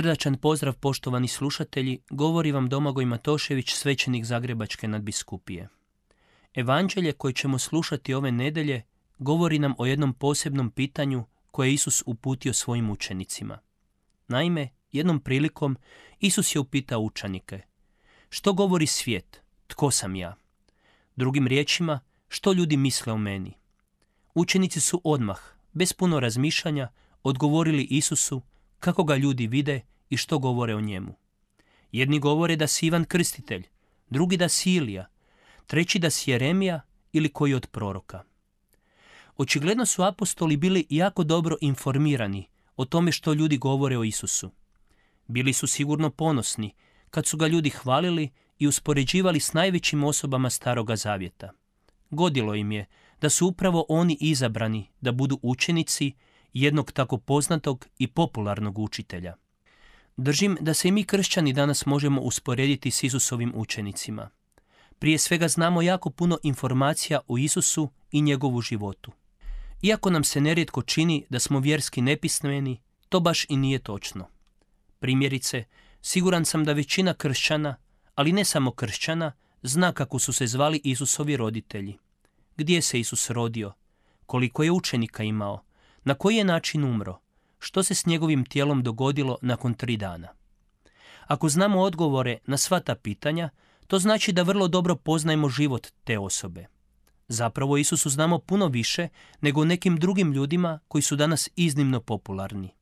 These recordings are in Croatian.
Srdačan pozdrav poštovani slušatelji, govori vam Domagoj Matošević, svećenik Zagrebačke nadbiskupije. Evanđelje koje ćemo slušati ove nedelje govori nam o jednom posebnom pitanju koje je Isus uputio svojim učenicima. Naime, jednom prilikom Isus je upitao učenike Što govori svijet? Tko sam ja? Drugim riječima, što ljudi misle o meni? Učenici su odmah, bez puno razmišljanja, odgovorili Isusu kako ga ljudi vide i što govore o njemu. Jedni govore da si Ivan Krstitelj, drugi da si Ilija, treći da si Jeremija ili koji od proroka. Očigledno su apostoli bili jako dobro informirani o tome što ljudi govore o Isusu. Bili su sigurno ponosni kad su ga ljudi hvalili i uspoređivali s najvećim osobama Staroga Zavjeta. Godilo im je da su upravo oni izabrani da budu učenici jednog tako poznatog i popularnog učitelja. Držim da se i mi kršćani danas možemo usporediti s Isusovim učenicima. Prije svega znamo jako puno informacija o Isusu i njegovu životu. Iako nam se nerijetko čini da smo vjerski nepismeni, to baš i nije točno. Primjerice, siguran sam da većina kršćana, ali ne samo kršćana, zna kako su se zvali Isusovi roditelji. Gdje se Isus rodio? Koliko je učenika imao? Na koji je način umro? Što se s njegovim tijelom dogodilo nakon tri dana? Ako znamo odgovore na sva ta pitanja, to znači da vrlo dobro poznajemo život te osobe. Zapravo Isusu znamo puno više nego nekim drugim ljudima koji su danas iznimno popularni.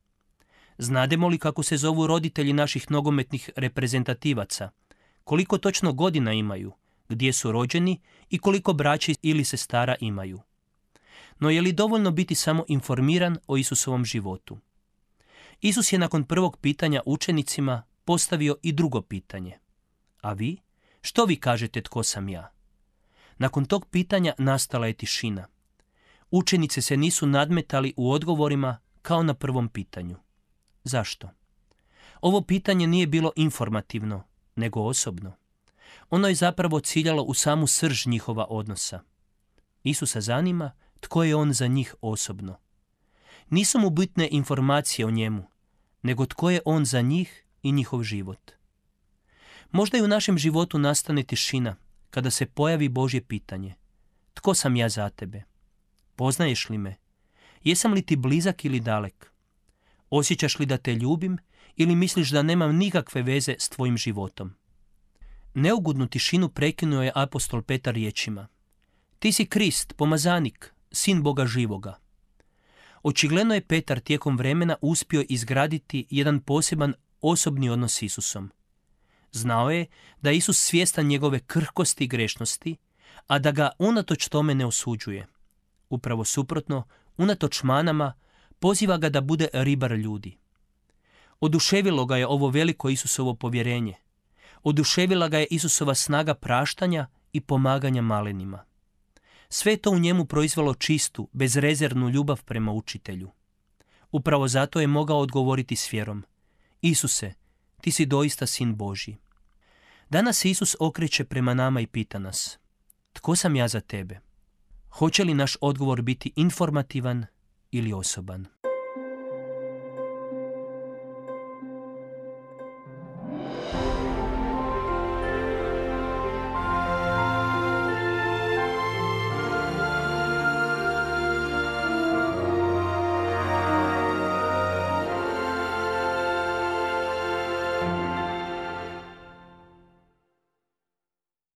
Znademo li kako se zovu roditelji naših nogometnih reprezentativaca? Koliko točno godina imaju? Gdje su rođeni i koliko braći ili sestara imaju? No je li dovoljno biti samo informiran o Isusovom životu? Isus je nakon prvog pitanja učenicima postavio i drugo pitanje. A vi? Što vi kažete tko sam ja? Nakon tog pitanja nastala je tišina. Učenice se nisu nadmetali u odgovorima kao na prvom pitanju. Zašto? Ovo pitanje nije bilo informativno, nego osobno. Ono je zapravo ciljalo u samu srž njihova odnosa. Isusa zanima tko je on za njih osobno. Nisu mu bitne informacije o njemu, nego tko je on za njih i njihov život. Možda i u našem životu nastane tišina kada se pojavi Božje pitanje. Tko sam ja za tebe? Poznaješ li me? Jesam li ti blizak ili dalek? Osjećaš li da te ljubim ili misliš da nemam nikakve veze s tvojim životom? Neugudnu tišinu prekinuo je apostol Petar riječima. Ti si Krist, pomazanik, sin Boga živoga. Očigledno je Petar tijekom vremena uspio izgraditi jedan poseban osobni odnos s Isusom. Znao je da je Isus svjestan njegove krhkosti i grešnosti, a da ga unatoč tome ne osuđuje. Upravo suprotno, unatoč manama, poziva ga da bude ribar ljudi. Oduševilo ga je ovo veliko Isusovo povjerenje. Oduševila ga je Isusova snaga praštanja i pomaganja malenima. Sve to u njemu proizvalo čistu, bezrezervnu ljubav prema učitelju. Upravo zato je mogao odgovoriti s vjerom. Isuse, ti si doista sin Božji. Danas Isus okreće prema nama i pita nas. Tko sam ja za tebe? Hoće li naš odgovor biti informativan ili osoban?